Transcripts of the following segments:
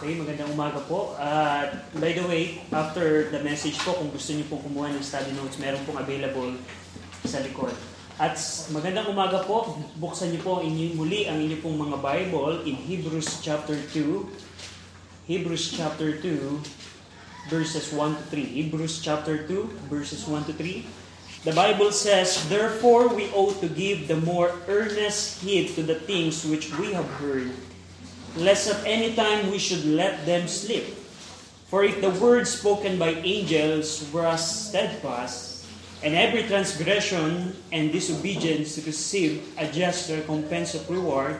Okay, magandang umaga po. At by the way, after the message po, kung gusto niyo pong kumuha ng study notes, meron pong available sa likod. At magandang umaga po. Buksan niyo po inyo muli ang inyong pong mga Bible in Hebrews chapter 2. Hebrews chapter 2 verses 1 to 3. Hebrews chapter 2 verses 1 to 3. The Bible says, Therefore we ought to give the more earnest heed to the things which we have heard lest at any time we should let them slip. For if the word spoken by angels was steadfast, and every transgression and disobedience received a just recompense of reward,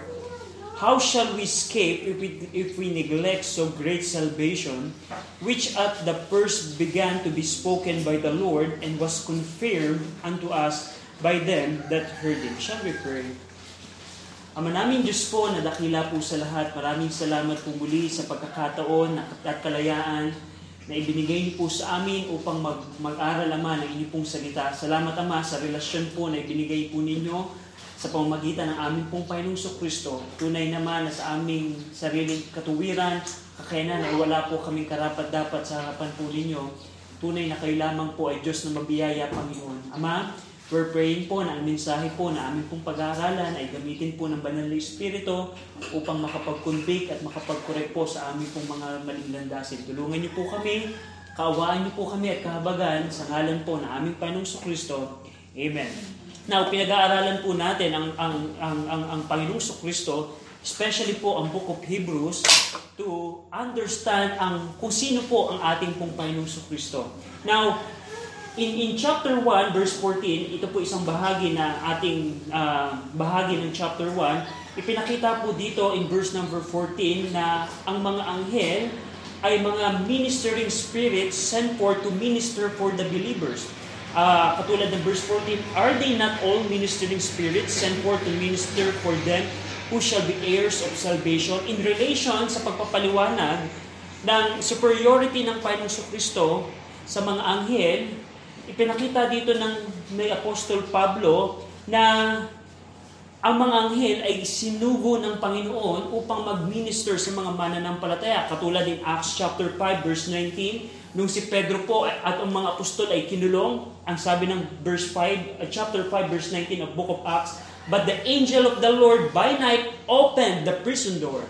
how shall we escape if we, if we neglect so great salvation, which at the first began to be spoken by the Lord and was confirmed unto us by them that heard him? Shall we pray? Ama namin Diyos po na dakila po sa lahat, maraming salamat po muli sa pagkakataon at kalayaan na ibinigay niyo po sa amin upang mag, mag-aral ama ng inyong salita. Salamat Ama sa relasyon po na ibinigay po ninyo sa pamamagitan ng aming pong Panginoong Kristo. Tunay naman na sa aming sariling katuwiran, kakayanan ay wala po kaming karapat dapat sa harapan po ninyo. Tunay na kayo lamang po ay Diyos na mabiyaya, Panginoon. Ama, We're praying po na ang mensahe po na aming pong pag-aaralan ay gamitin po ng banal na Espiritu upang makapag-convict at makapag-correct po sa aming pong mga maling landasin. Tulungan niyo po kami, kaawaan niyo po kami at kahabagan sa ngalan po na aming Panginoong Kristo. Amen. Now, pinag-aaralan po natin ang, ang, ang, ang, ang Panginoong Kristo, especially po ang Book of Hebrews, to understand ang kung sino po ang ating pong Panginoong Kristo. Now, in, in chapter 1, verse 14, ito po isang bahagi na ating uh, bahagi ng chapter 1, ipinakita po dito in verse number 14 na ang mga anghel ay mga ministering spirits sent forth to minister for the believers. Uh, katulad ng verse 14, Are they not all ministering spirits sent forth to minister for them who shall be heirs of salvation? In relation sa pagpapaliwanag ng superiority ng Panginoong Kristo sa mga anghel, ipinakita dito ng may Apostol Pablo na ang mga anghel ay sinugo ng Panginoon upang mag-minister sa mga mananampalataya. Katulad in Acts chapter 5 verse 19, nung si Pedro po at ang mga apostol ay kinulong, ang sabi ng verse 5, uh, chapter 5 verse 19 of book of Acts, But the angel of the Lord by night opened the prison door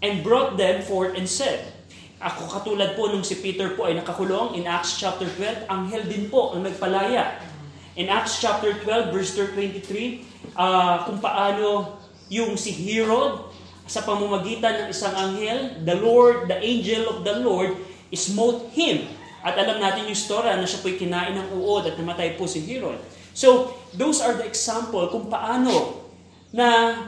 and brought them forth and said, ako katulad po nung si Peter po ay nakakulong in Acts chapter 12, anghel din po ang nagpalaya. In Acts chapter 12 verse 23, uh, kung paano yung si Herod sa pamamagitan ng isang anghel, the Lord, the angel of the Lord, smote him. At alam natin yung story na siya po'y kinain ng uod at namatay po si Herod. So, those are the example kung paano na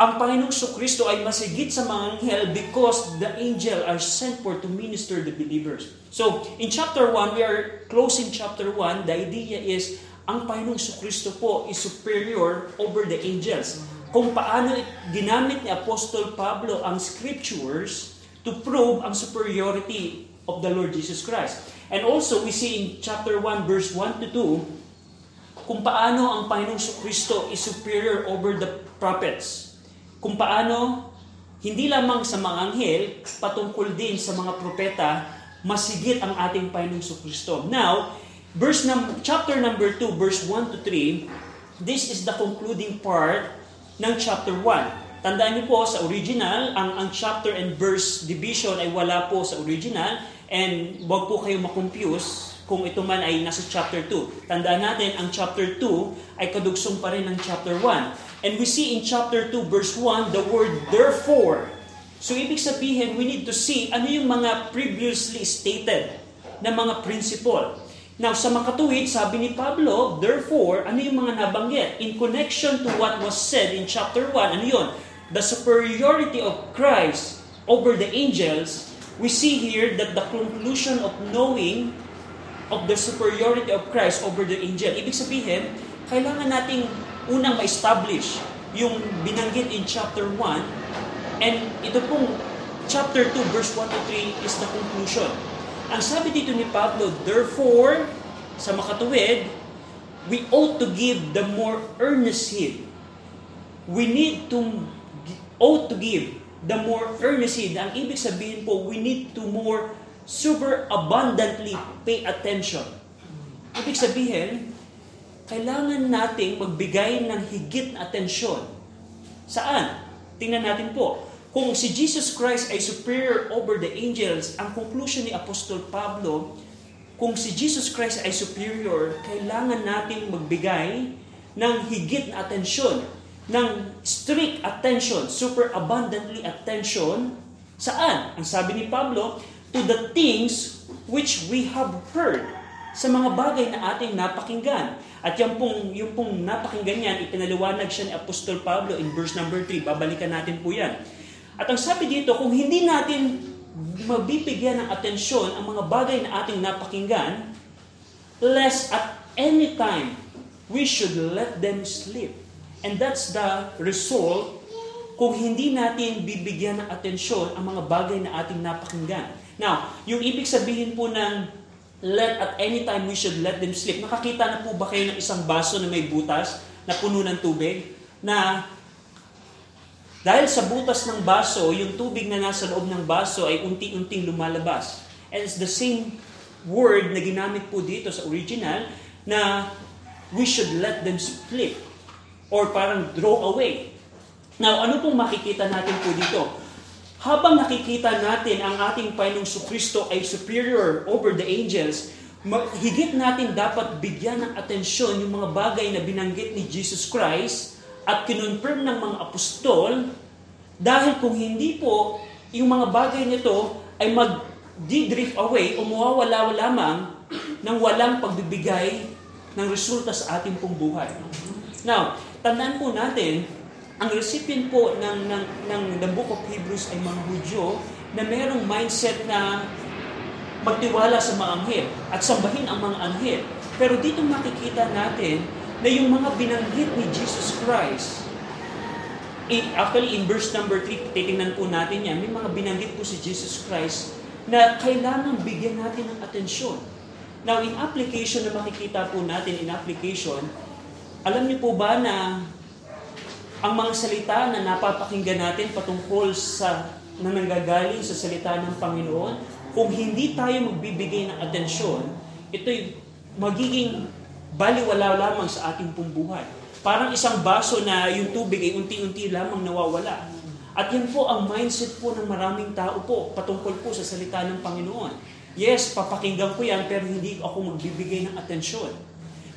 ang Panginoong Kristo ay masigit sa mga anghel because the angel are sent for to minister the believers. So, in chapter 1, we are closing chapter 1, the idea is, ang Panginoong Kristo po is superior over the angels. Kung paano ginamit ni Apostol Pablo ang scriptures to prove ang superiority of the Lord Jesus Christ. And also, we see in chapter 1, verse 1 to 2, kung paano ang Panginoong Kristo is superior over the prophets kung paano hindi lamang sa mga anghel, patungkol din sa mga propeta, masigit ang ating Panginoong Kristo. Now, verse num- chapter number 2, verse 1 to 3, this is the concluding part ng chapter 1. Tandaan niyo po, sa original, ang, ang chapter and verse division ay wala po sa original, and wag po kayo makonfuse kung ito man ay nasa chapter 2. Tandaan natin, ang chapter 2 ay kadugsong pa rin ng chapter 1. And we see in chapter 2 verse 1 the word therefore. So ibig sabihin, we need to see ano yung mga previously stated na mga principle. Now, sa makatuwid, sabi ni Pablo, therefore, ano yung mga nabanggit? In connection to what was said in chapter 1, ano yun? The superiority of Christ over the angels, we see here that the conclusion of knowing of the superiority of Christ over the angel. Ibig sabihin, kailangan nating unang ma-establish yung binanggit in chapter 1 and ito pong chapter 2 verse 1 to 3 is the conclusion. Ang sabi dito ni Pablo, therefore, sa makatuwid, we ought to give the more earnest heed. We need to ought to give the more earnestly. Ang ibig sabihin po, we need to more super abundantly pay attention. Ibig sabihin, kailangan nating magbigay ng higit na atensyon. Saan? Tingnan natin po. Kung si Jesus Christ ay superior over the angels, ang conclusion ni Apostol Pablo, kung si Jesus Christ ay superior, kailangan nating magbigay ng higit na atensyon, ng strict attention, super abundantly attention, saan? Ang sabi ni Pablo, to the things which we have heard, sa mga bagay na ating napakinggan. At yung pong, yung pong napakinggan yan, ipinaliwanag siya ni Apostol Pablo in verse number 3. Babalikan natin po yan. At ang sabi dito, kung hindi natin mabibigyan ng atensyon ang mga bagay na ating napakinggan, lest at any time we should let them sleep. And that's the result kung hindi natin bibigyan ng atensyon ang mga bagay na ating napakinggan. Now, yung ibig sabihin po ng let at any time we should let them sleep. Nakakita na po ba kayo ng isang baso na may butas na puno ng tubig na dahil sa butas ng baso, yung tubig na nasa loob ng baso ay unti-unting lumalabas. And it's the same word na ginamit po dito sa original na we should let them split or parang draw away. Now, ano pong makikita natin po dito? Habang nakikita natin ang ating Panginoong Kristo ay superior over the angels, higit natin dapat bigyan ng atensyon yung mga bagay na binanggit ni Jesus Christ at kinonfirm ng mga apostol dahil kung hindi po, yung mga bagay nito ay mag-drift away o mawawala lamang ng walang pagbibigay ng resulta sa ating pong buhay. Now, tandaan po natin, ang recipient po ng, ng, ng the book of Hebrews ay mga Hudyo na mayroong mindset na magtiwala sa mga anghel at sambahin ang mga anghel. Pero dito makikita natin na yung mga binanggit ni Jesus Christ, in, actually in verse number 3, titingnan po natin yan, may mga binanggit po si Jesus Christ na kailangan bigyan natin ng atensyon. Now, in application na makikita po natin, in application, alam niyo po ba na ang mga salita na napapakinggan natin patungkol sa na nanggagaling sa salita ng Panginoon, kung hindi tayo magbibigay ng atensyon, ito'y magiging baliwala lamang sa ating pong buhay. Parang isang baso na yung tubig ay unti-unti lamang nawawala. At yan po ang mindset po ng maraming tao po patungkol po sa salita ng Panginoon. Yes, papakinggan ko yan pero hindi ako magbibigay ng atensyon.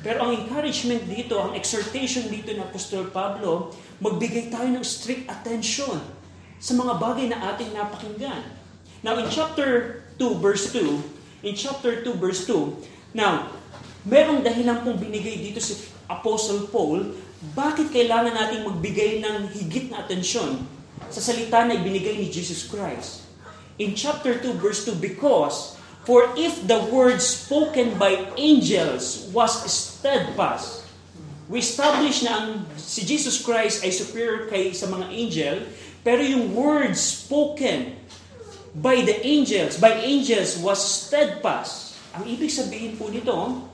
Pero ang encouragement dito, ang exhortation dito ng Apostol Pablo, magbigay tayo ng strict attention sa mga bagay na ating napakinggan. Now, in chapter 2, verse 2, in chapter 2, verse 2, now, merong dahilan pong binigay dito si Apostle Paul, bakit kailangan nating magbigay ng higit na atensyon sa salita na ibinigay ni Jesus Christ? In chapter 2, verse 2, because For if the word spoken by angels was steadfast, we establish na ang si Jesus Christ ay superior kay sa mga angel, pero yung words spoken by the angels, by angels was steadfast. Ang ibig sabihin po nito,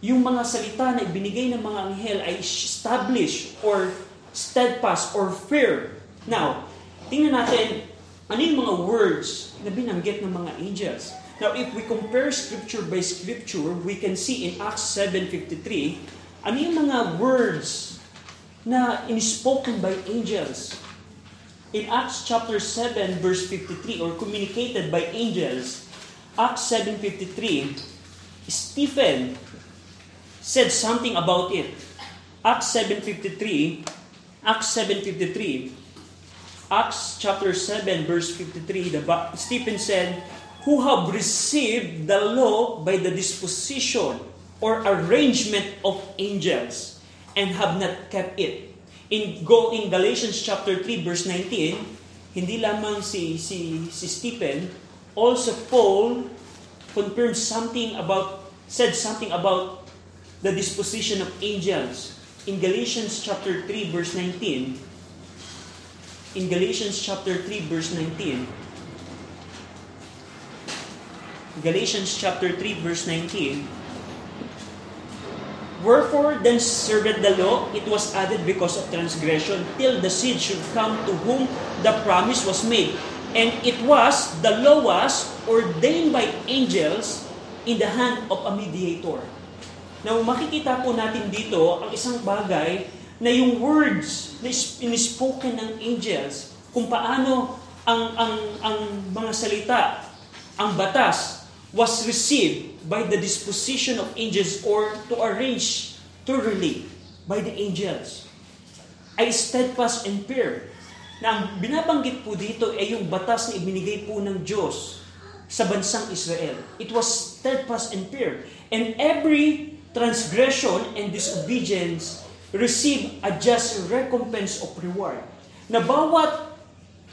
yung mga salita na ibinigay ng mga anghel ay established or steadfast or fair. Now, tingnan natin, ano yung mga words na binanggit ng mga angels? Now, if we compare scripture by scripture, we can see in Acts 7.53, ano yung mga words na inspoken by angels? In Acts chapter 7 verse 53 or communicated by angels, Acts 7.53, Stephen said something about it. Acts 7.53, Acts 7.53, Acts chapter 7 verse 53, the, Stephen said, who have received the law by the disposition or arrangement of angels and have not kept it. In go in Galatians chapter 3 verse 19, hindi lamang si si si Stephen, also Paul confirmed something about said something about the disposition of angels. In Galatians chapter 3 verse 19, in Galatians chapter 3 verse 19, Galatians chapter 3 verse 19. Wherefore then served the law, it was added because of transgression, till the seed should come to whom the promise was made. And it was, the law was, ordained by angels in the hand of a mediator. Now, makikita po natin dito ang isang bagay na yung words na inispoken ng angels, kung paano ang, ang, ang mga salita, ang batas, was received by the disposition of angels or to arrange thoroughly by the angels. Ay steadfast and pure. Na ang binabanggit po dito ay yung batas na ibinigay po ng Diyos sa bansang Israel. It was steadfast and pure. And every transgression and disobedience receive a just recompense of reward. Na bawat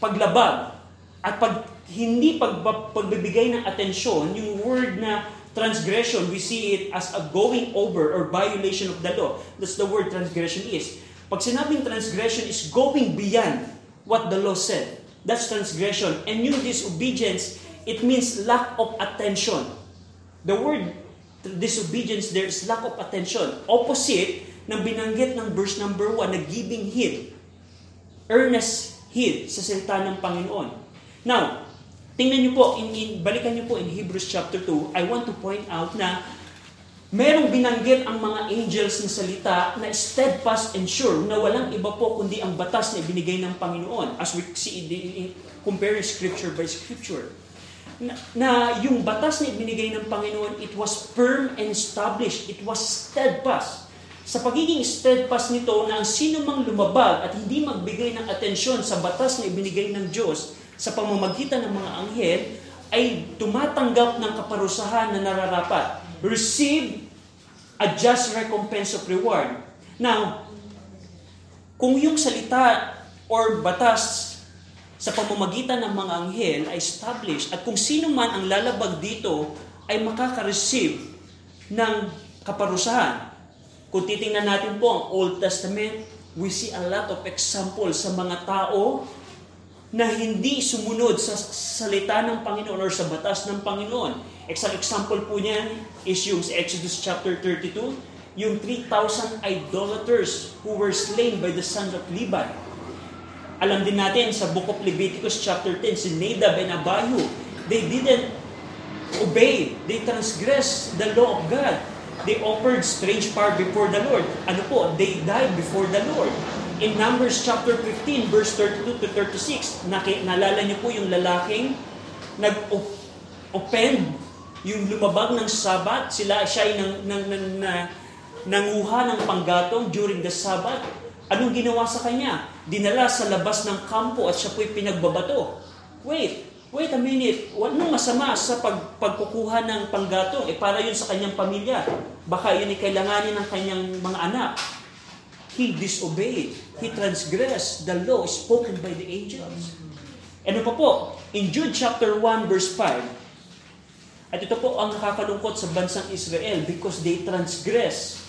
paglabag at pag hindi pag, pagbibigay ng atensyon, yung word na transgression, we see it as a going over or violation of the law. That's the word transgression is. Pag sinabing transgression is going beyond what the law said. That's transgression. And yung disobedience, it means lack of attention. The word disobedience there is lack of attention. Opposite ng binanggit ng verse number 1 na giving heed. Earnest heed sa salita ng Panginoon. Now, Tingnan niyo po, in, in, balikan niyo po in Hebrews chapter 2, I want to point out na merong binanggit ang mga angels ng salita na steadfast and sure na walang iba po kundi ang batas na ibinigay ng Panginoon as we see in, comparing scripture by scripture. Na, na yung batas na ibinigay ng Panginoon, it was firm and established. It was steadfast. Sa pagiging steadfast nito na ang sino mang lumabag at hindi magbigay ng atensyon sa batas na ibinigay ng Diyos, sa pamamagitan ng mga anghel ay tumatanggap ng kaparusahan na nararapat. Receive a just recompense of reward. Now, kung yung salita or batas sa pamamagitan ng mga anghel ay established at kung sino man ang lalabag dito ay makaka-receive ng kaparusahan. Kung titingnan natin po ang Old Testament, we see a lot of examples sa mga tao na hindi sumunod sa salita ng Panginoon or sa batas ng Panginoon. Isang example po niyan is yung sa Exodus chapter 32, yung 3,000 idolaters who were slain by the sons of Levi. Alam din natin sa book of Leviticus chapter 10, si Nadab and Abihu, they didn't obey. They transgressed the law of God. They offered strange fire before the Lord. Ano po? They died before the Lord in Numbers chapter 15, verse 32 to 36, naki, nalala niyo po yung lalaking nag-offend, yung lumabag ng sabat, sila siya ay nang, nang, nang, na, nanguha ng panggatong during the Sabbath. Anong ginawa sa kanya? Dinala sa labas ng kampo at siya po'y pinagbabato. Wait, wait a minute. Walang masama sa pag, pagkukuha ng panggatong. Eh, para yun sa kanyang pamilya. Baka yun ay kailanganin ng kanyang mga anak. He disobeyed. He transgressed the law spoken by the angels. Ano pa po? In Jude chapter 1 verse 5, at ito po ang nakakalungkot sa bansang Israel because they transgress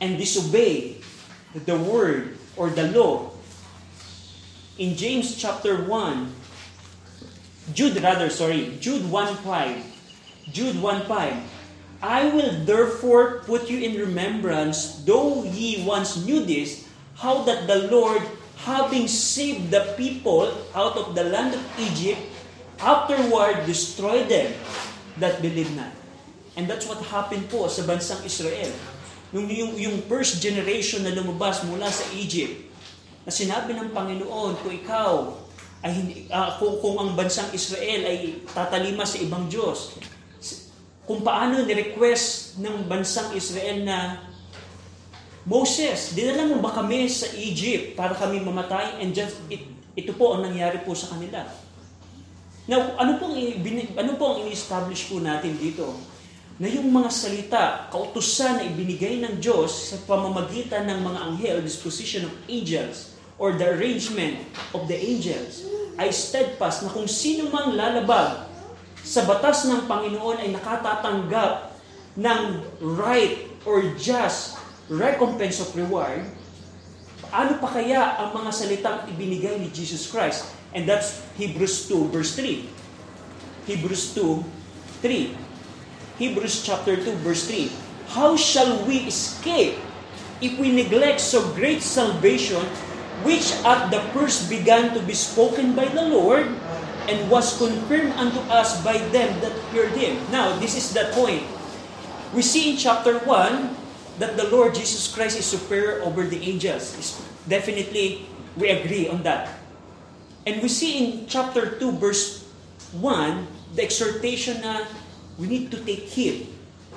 and disobey the word or the law. In James chapter 1, Jude rather, sorry, Jude 1.5, Jude 1.5, I will therefore put you in remembrance, though ye once knew this, how that the Lord, having saved the people out of the land of Egypt, afterward destroyed them that believe not. And that's what happened po sa bansang Israel. Nung yung, yung first generation na lumabas mula sa Egypt, na sinabi ng Panginoon, kung ikaw ay hindi, uh, kung, kung ang bansang Israel ay tatalima sa ibang Diyos, kung paano ni-request ng bansang Israel na Moses, dinala mo ba kami sa Egypt para kami mamatay? And just, it, ito po ang nangyari po sa kanila. Now, ano pong, ano pong in-establish po natin dito? Na yung mga salita, kautusan na ibinigay ng Diyos sa pamamagitan ng mga anghel, disposition of angels, or the arrangement of the angels, ay steadfast na kung sino mang lalabag sa batas ng Panginoon ay nakatatanggap ng right or just recompense of reward, ano pa kaya ang mga salitang ibinigay ni Jesus Christ? And that's Hebrews 2 verse 3. Hebrews 2, 3. Hebrews chapter 2 verse 3. How shall we escape if we neglect so great salvation, which at the first began to be spoken by the Lord, and was confirmed unto us by them that heard him? Now, this is the point. We see in chapter 1 that the Lord Jesus Christ is superior over the angels. Definitely, we agree on that. And we see in chapter 2, verse 1, the exhortation na we need to take heed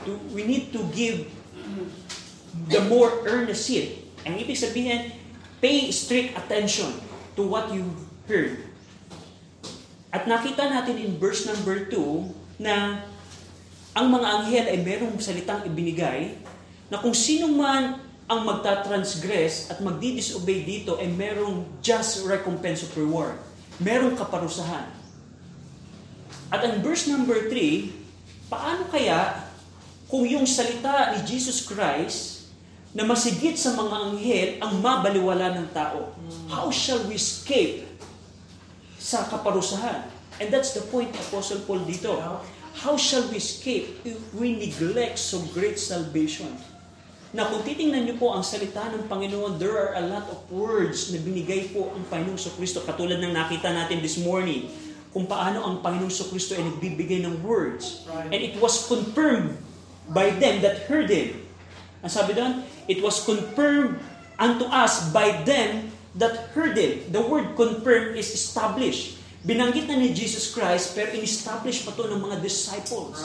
to, we need to give the more earnest heed. Ang ibig sabihin, pay strict attention to what you heard. At nakita natin in verse number 2 na ang mga anghel ay merong salitang ibinigay na kung sino man ang magta-transgress at magdi-disobey dito ay merong just recompense of reward. Merong kaparusahan. At ang verse number 3, paano kaya kung yung salita ni Jesus Christ na masigit sa mga anghel ang mabaliwala ng tao. How shall we escape sa kaparusahan? And that's the point Apostle Paul dito. How shall we escape if we neglect so great salvation? Na kung titingnan niyo po ang salita ng Panginoon, there are a lot of words na binigay po ang Panginoong Kristo. Katulad ng nakita natin this morning, kung paano ang Panginoong Kristo ay nagbibigay ng words. And it was confirmed by them that heard him. Ang sabi doon, it was confirmed unto us by them that heard him. The word confirm is established. Binanggit na ni Jesus Christ, pero in-establish pa to ng mga disciples.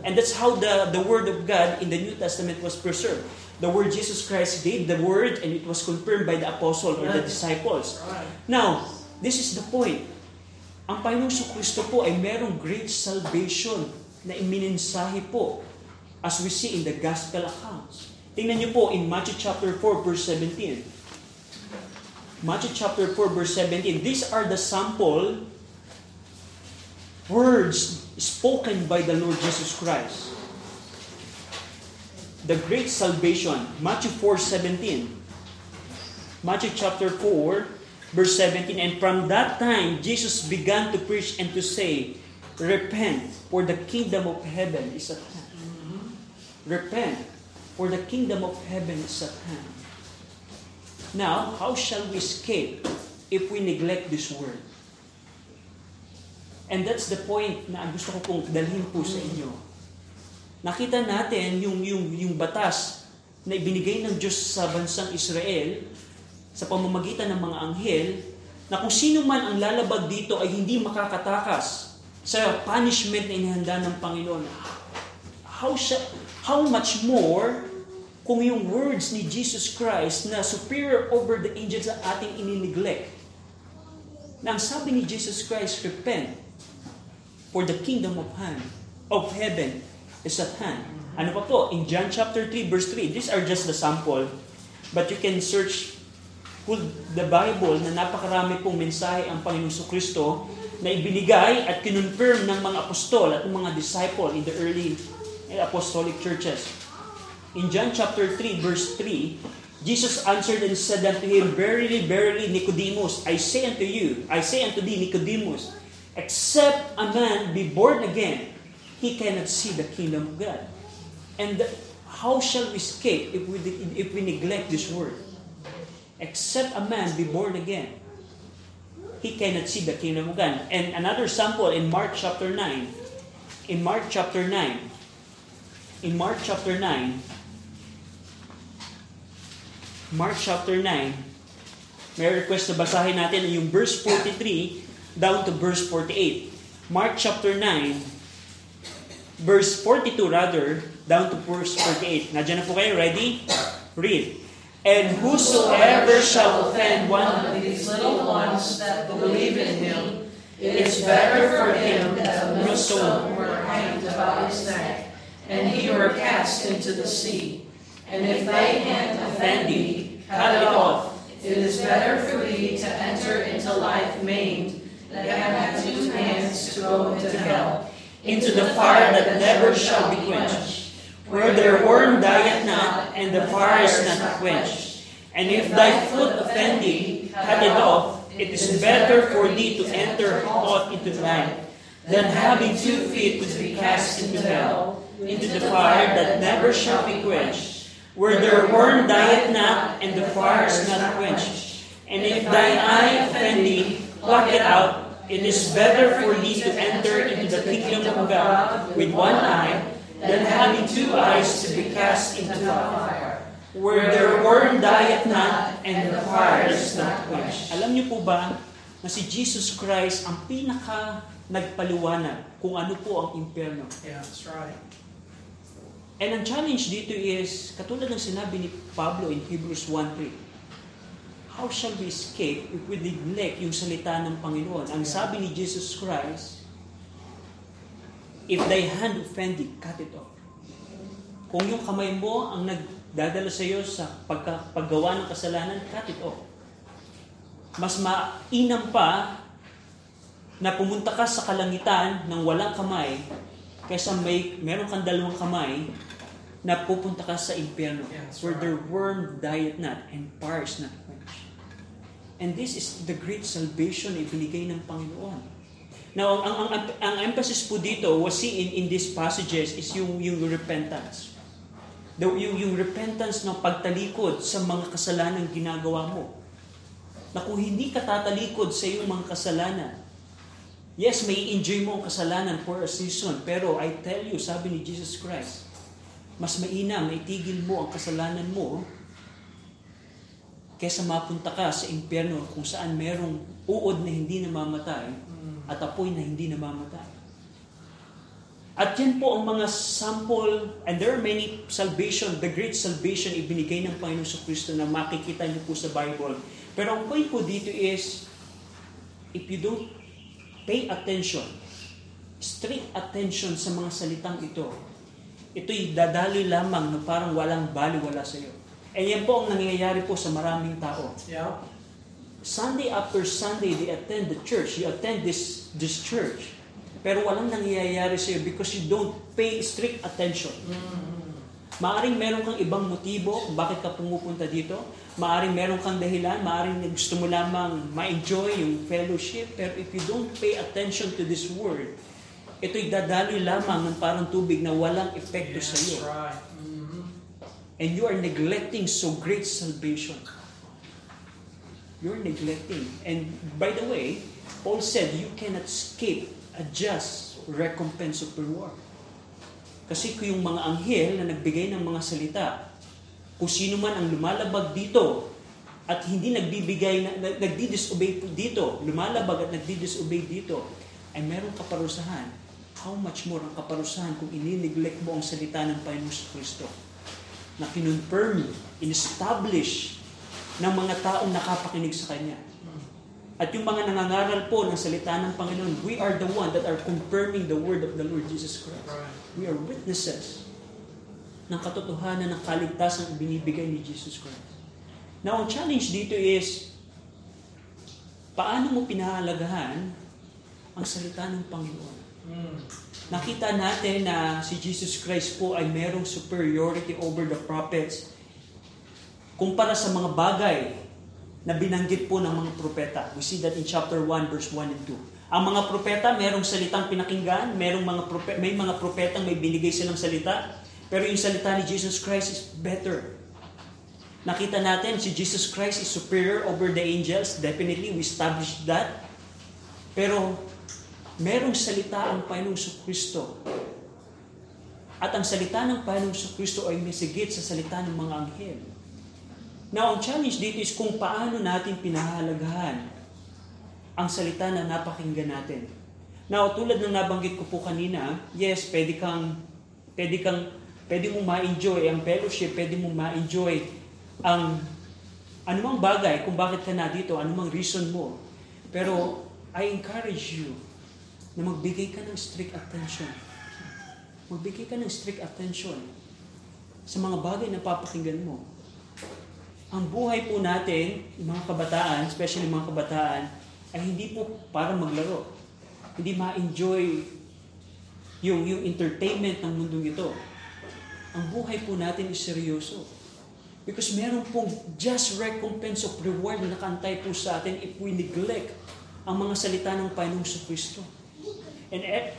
And that's how the, the word of God in the New Testament was preserved. The word Jesus Christ gave the word and it was confirmed by the apostle or the disciples. Now, this is the point. Ang Panginoong Kristo po ay merong great salvation na imininsahe po as we see in the gospel accounts. Tingnan niyo po in Matthew chapter 4 verse 17. Matthew chapter 4 verse 17. These are the sample words spoken by the Lord Jesus Christ. The great salvation, Matthew 4:17. Matthew chapter 4 verse 17 and from that time Jesus began to preach and to say, repent for the kingdom of heaven is at hand. Repent, for the kingdom of heaven is at hand. Now, how shall we escape if we neglect this word? And that's the point na gusto ko pong dalhin po sa inyo. Nakita natin yung, yung, yung batas na ibinigay ng Diyos sa bansang Israel sa pamamagitan ng mga anghel na kung sino man ang lalabag dito ay hindi makakatakas sa punishment na inihanda ng Panginoon. How, shall, How much more kung yung words ni Jesus Christ na superior over the angels na ating inineglect. Na ang sabi ni Jesus Christ, repent for the kingdom of hand, of heaven is at hand. Ano pa po? In John chapter 3 verse 3, these are just the sample, but you can search the Bible na napakarami pong mensahe ang Panginoon Kristo na ibinigay at kinonfirm ng mga apostol at ng mga disciple in the early apostolic churches. In John chapter 3, verse 3, Jesus answered and said unto him, Verily, verily, Nicodemus, I say unto you, I say unto thee, Nicodemus, except a man be born again, he cannot see the kingdom of God. And how shall we escape if we, if we neglect this word? Except a man be born again, he cannot see the kingdom of God. And another sample in Mark chapter 9. In Mark chapter 9, in Mark chapter 9, Mark chapter 9, may request na basahin natin yung verse 43 down to verse 48. Mark chapter 9, verse 42 rather, down to verse 48. Nadyan na po kayo, ready? Read. And whosoever shall offend one of these little ones that believe in him, it is better for him that a millstone were hanged about his neck and he were cast into the sea. And if thy hand offend thee, cut it off. It is better for thee to enter into life maimed than have two hands to go into hell, into the fire that never shall be quenched, where their worm dieth not, and the fire is not quenched. And if thy foot offend thee, cut it off. It is better for thee to enter hot into life than having two feet to be cast into hell, into the fire that never shall be quenched, where their worm dieth not, and the fire is not quenched. And if thine eye offend thee, pluck it out. It is better for thee to enter into the kingdom of God with one eye, than having two eyes to be cast into fire, where their worm dieth not, and the fire is not quenched. Alam niyo po ba na si Jesus Christ ang pinaka nagpaliwanag kung ano po ang impyerno. Yeah, that's right. And ang challenge dito is, katulad ng sinabi ni Pablo in Hebrews 1.3, How shall we escape if we neglect yung salita ng Panginoon? Ang sabi ni Jesus Christ, If thy hand offend thee, cut it off. Kung yung kamay mo ang nagdadala sa iyo sa pagka, paggawa ng kasalanan, cut it off. Mas mainam pa na pumunta ka sa kalangitan ng walang kamay kaysa may meron kang dalawang kamay na pupunta ka sa impyerno that's where right. their worm diet not and fire is not quenched. And this is the great salvation na ibinigay ng Panginoon. Now, ang, ang, ang, ang emphasis po dito was seen in, in these passages is yung, yung repentance. The, yung, yung repentance ng pagtalikod sa mga kasalanan ginagawa mo. Na kung hindi ka tatalikod sa iyong mga kasalanan, Yes, may enjoy mo ang kasalanan for a season, pero I tell you, sabi ni Jesus Christ, mas mainam na itigil mo ang kasalanan mo kaysa mapunta ka sa impyerno kung saan merong uod na hindi namamatay at apoy na hindi namamatay. At yan po ang mga sample, and there are many salvation, the great salvation ibinigay ng Panginoon sa Kristo na makikita niyo po sa Bible. Pero ang point po dito is, if you don't pay attention, strict attention sa mga salitang ito, ito'y dadaloy lamang na parang walang baliwala sa iyo. And yan po ang nangyayari po sa maraming tao. Yeah. Sunday after Sunday, they attend the church. You attend this, this church. Pero walang nangyayari sa iyo because you don't pay strict attention. Maaring meron kang ibang motibo kung bakit ka pumupunta dito. Maaring meron kang dahilan. Maaring gusto mo lamang ma-enjoy yung fellowship. Pero if you don't pay attention to this word, ito'y dadaloy lamang ng parang tubig na walang epekto Yeah, sa iyo. right. Mhm. And you are neglecting so great salvation. You're neglecting. And by the way, Paul said you cannot escape a just recompense of reward. Kasi kung yung mga anghel na nagbigay ng mga salita, kung sino man ang lumalabag dito at hindi nagbibigay, na, na- nagdi-disobey dito, lumalabag at nagdi-disobey dito, ay meron kaparusahan. How much more ang kaparusahan kung inineglect mo ang salita ng Panginoon Kristo? na kinonfirm, in-establish ng mga taong nakapakinig sa Kanya. At yung mga nangangaral po ng salita ng Panginoon, we are the one that are confirming the word of the Lord Jesus Christ. We are witnesses ng katotohanan ng kaligtasan binibigay ni Jesus Christ. Now, ang challenge dito is, paano mo pinahalagahan ang salita ng Panginoon? Mm. Nakita natin na si Jesus Christ po ay merong superiority over the prophets kumpara sa mga bagay na binanggit po ng mga propeta. We see that in chapter 1, verse 1 and 2. Ang mga propeta, merong salitang pinakinggan, merong mga prope- may mga propetang may binigay silang salita, pero yung salita ni Jesus Christ is better. Nakita natin si Jesus Christ is superior over the angels. Definitely, we established that. Pero merong salita ang Panginoong Kristo. At ang salita ng Panginoong Kristo ay misigit sa salita ng mga anghel. Now, ang challenge dito is kung paano natin pinahalagahan ang salita na napakinggan natin. Now, tulad ng nabanggit ko po kanina, yes, pwede kang, pwede kang, pwede mong ma-enjoy ang fellowship, pwede mong ma-enjoy ang anumang bagay kung bakit ka na dito, anumang reason mo. Pero, I encourage you na magbigay ka ng strict attention. Magbigay ka ng strict attention sa mga bagay na papakinggan mo. Ang buhay po natin, mga kabataan, especially mga kabataan, ay hindi po para maglaro. Hindi ma-enjoy yung, yung entertainment ng mundong ito. Ang buhay po natin is seryoso. Because meron pong just recompense of reward na nakantay po sa atin if we neglect ang mga salita ng Panginoong sa Kristo. and eh,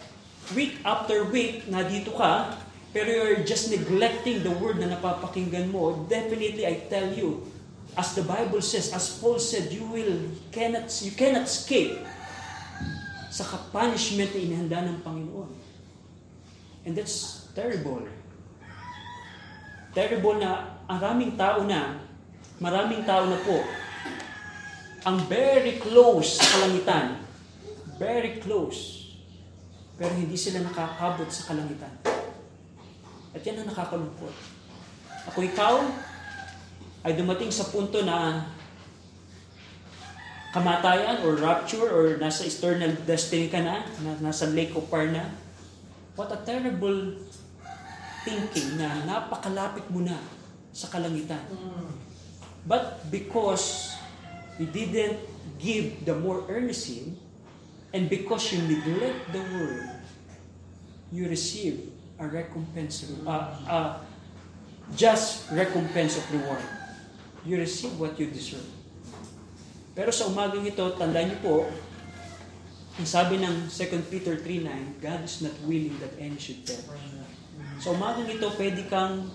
week after week, nandito ka, pero you're just neglecting the word na napapakinggan mo, definitely I tell you, as the Bible says, as Paul said, you will cannot you cannot escape sa punishment na inihanda ng Panginoon. And that's terrible. Terrible na maraming tao na, maraming tao na po, ang very close sa kalangitan, very close, pero hindi sila nakakabot sa kalangitan. At yan ang nakakalungkot. Ako ikaw, ay dumating sa punto na kamatayan or rapture or nasa eternal destiny ka na, na nasa lake of fire na, what a terrible thinking na napakalapit mo na sa kalangitan. But because you didn't give the more earnestly, and because you neglect the word, you receive a recompense, uh, uh, just recompense of reward you receive what you deserve. Pero sa umagang ito, tandaan niyo po, ang sabi ng 2 Peter 3.9, God is not willing that any should perish. Sa umagang ito, pwede kang,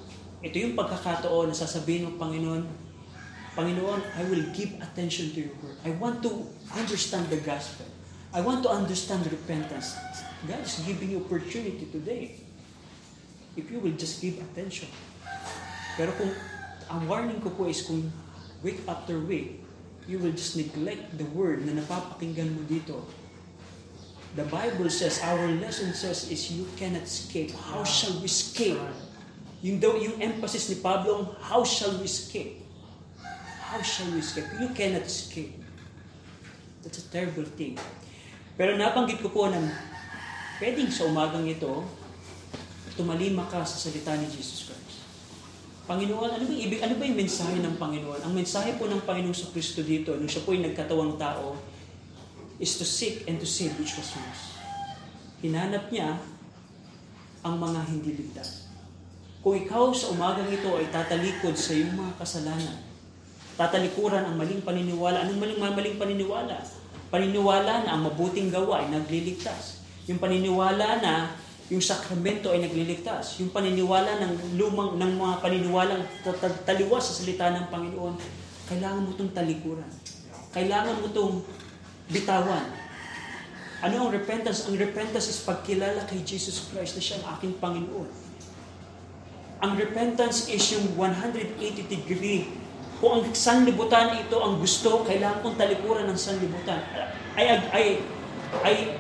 ito yung pagkakataon na sasabihin ng Panginoon, Panginoon, I will give attention to your word. I want to understand the gospel. I want to understand repentance. God is giving you opportunity today. If you will just give attention. Pero kung ang warning ko po is kung week after week, you will just neglect the word na napapakinggan mo dito. The Bible says, our lesson says is you cannot escape. How shall we escape? Yung, daw, yung emphasis ni Pablo, how shall we escape? How shall we escape? You cannot escape. That's a terrible thing. Pero nabanggit ko po na pwedeng sa umagang ito, tumalima ka sa salita ni Jesus Christ. Panginoon, ano ba ibig, ano ba yung mensahe ng Panginoon? Ang mensahe po ng Panginoon sa Kristo dito, nung siya po ay nagkatawang tao, is to seek and to save which was lost. Hinanap niya ang mga hindi ligtas. Kung ikaw sa umagang ito ay tatalikod sa iyong mga kasalanan, tatalikuran ang maling paniniwala. Anong maling, maling paniniwala? Paniniwala na ang mabuting gawa ay nagliligtas. Yung paniniwala na yung sakramento ay nagliligtas. Yung paniniwala ng lumang ng mga paniniwalang taliwas sa salita ng Panginoon, kailangan mo itong talikuran. Kailangan mo itong bitawan. Ano ang repentance? Ang repentance is pagkilala kay Jesus Christ na siya ang aking Panginoon. Ang repentance is yung 180 degree. Kung ang sanlibutan ito ang gusto, kailangan kong talikuran ng sanlibutan. I, I, I,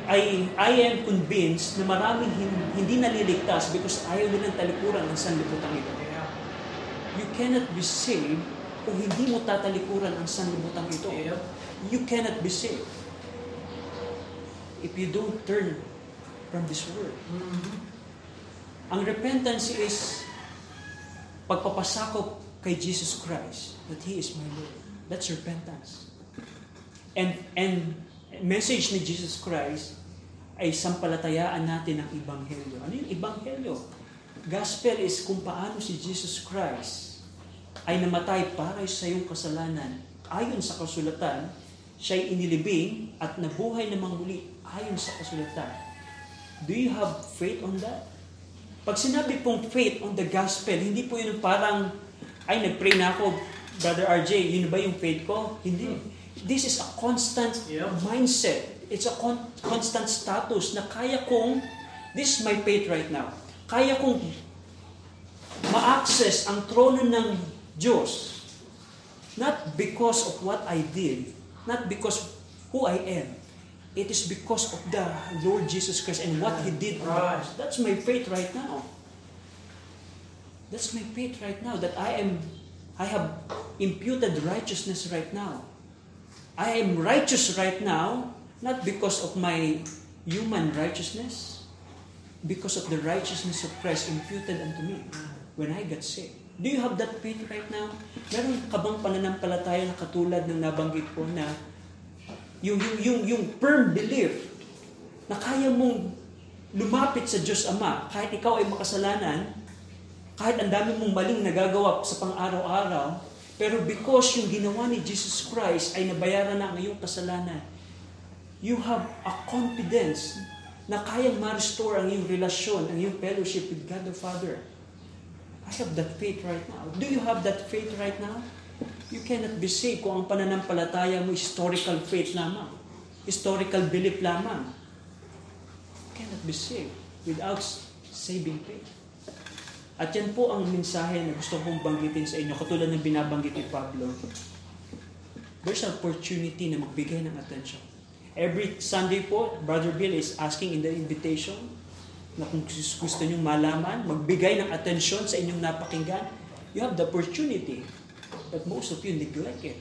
I am convinced na maraming hindi naliligtas because ayaw nilang talikuran ng sanlibutan ito. You cannot be saved kung hindi mo tatalikuran ang sanlibutan ito. You cannot be saved if you don't turn from this. Mm-hmm. Ang repentance is pagpapasakop kay Jesus Christ that He is my Lord. That's repentance. And and message ni Jesus Christ ay sampalatayaan natin ang Ibanghelyo. Ano yung Ibanghelyo? Gospel is kung paano si Jesus Christ ay namatay para sa iyong kasalanan. Ayon sa kasulatan, siya ay inilibing at nabuhay namang muli ayon sa kasulatan. Do you have faith on that? Pag sinabi pong faith on the gospel, hindi po yun parang, ay, nag-pray na ako, Brother RJ, yun ba yung faith ko? Hindi. This is a constant yep. mindset. It's a con- constant status na kaya kong, this is my faith right now, kaya kong ma-access ang trono ng Diyos. Not because of what I did, not because who I am. It is because of the Lord Jesus Christ and what He did the cross. That's my faith right now. That's my faith right now that I am I have imputed righteousness right now. I am righteous right now, not because of my human righteousness, because of the righteousness of Christ imputed unto me when I got saved. Do you have that faith right now? Meron ka bang pananampalataya na katulad ng nabanggit ko na yung, yung, yung, yung firm belief na kaya mong lumapit sa Diyos Ama kahit ikaw ay makasalanan, kahit ang dami mong maling nagagawa sa pang-araw-araw, pero because yung ginawa ni Jesus Christ ay nabayaran na ang iyong kasalanan, you have a confidence na kayang ma-restore ang iyong relasyon, ang iyong fellowship with God the Father. I have that faith right now. Do you have that faith right now? You cannot be saved kung ang pananampalataya mo historical faith lamang. Historical belief lamang. You cannot be saved without saving faith. At yan po ang mensahe na gusto kong banggitin sa inyo, katulad ng binabanggit ni Pablo. There's an opportunity na magbigay ng attention. Every Sunday po, Brother Bill is asking in the invitation na kung gusto nyo malaman, magbigay ng attention sa inyong napakinggan, you have the opportunity. But most of you neglect it.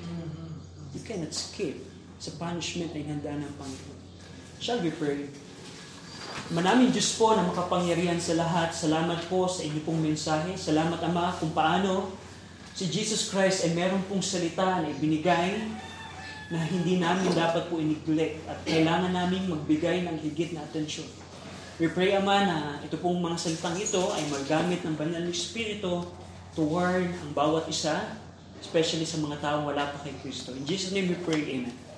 You cannot escape sa punishment na inhanda ng Panginoon. Shall we pray? Manaming Diyos po na makapangyarihan sa lahat. Salamat po sa inyo pong mensahe. Salamat Ama kung paano si Jesus Christ ay meron pong salita na ibinigay na hindi namin dapat po iniglect at kailangan namin magbigay ng higit na atensyon. We pray, Ama, na ito pong mga salitang ito ay magamit ng Banal na Espiritu to warn ang bawat isa, especially sa mga taong wala pa kay Kristo. In Jesus' name we pray, Amen.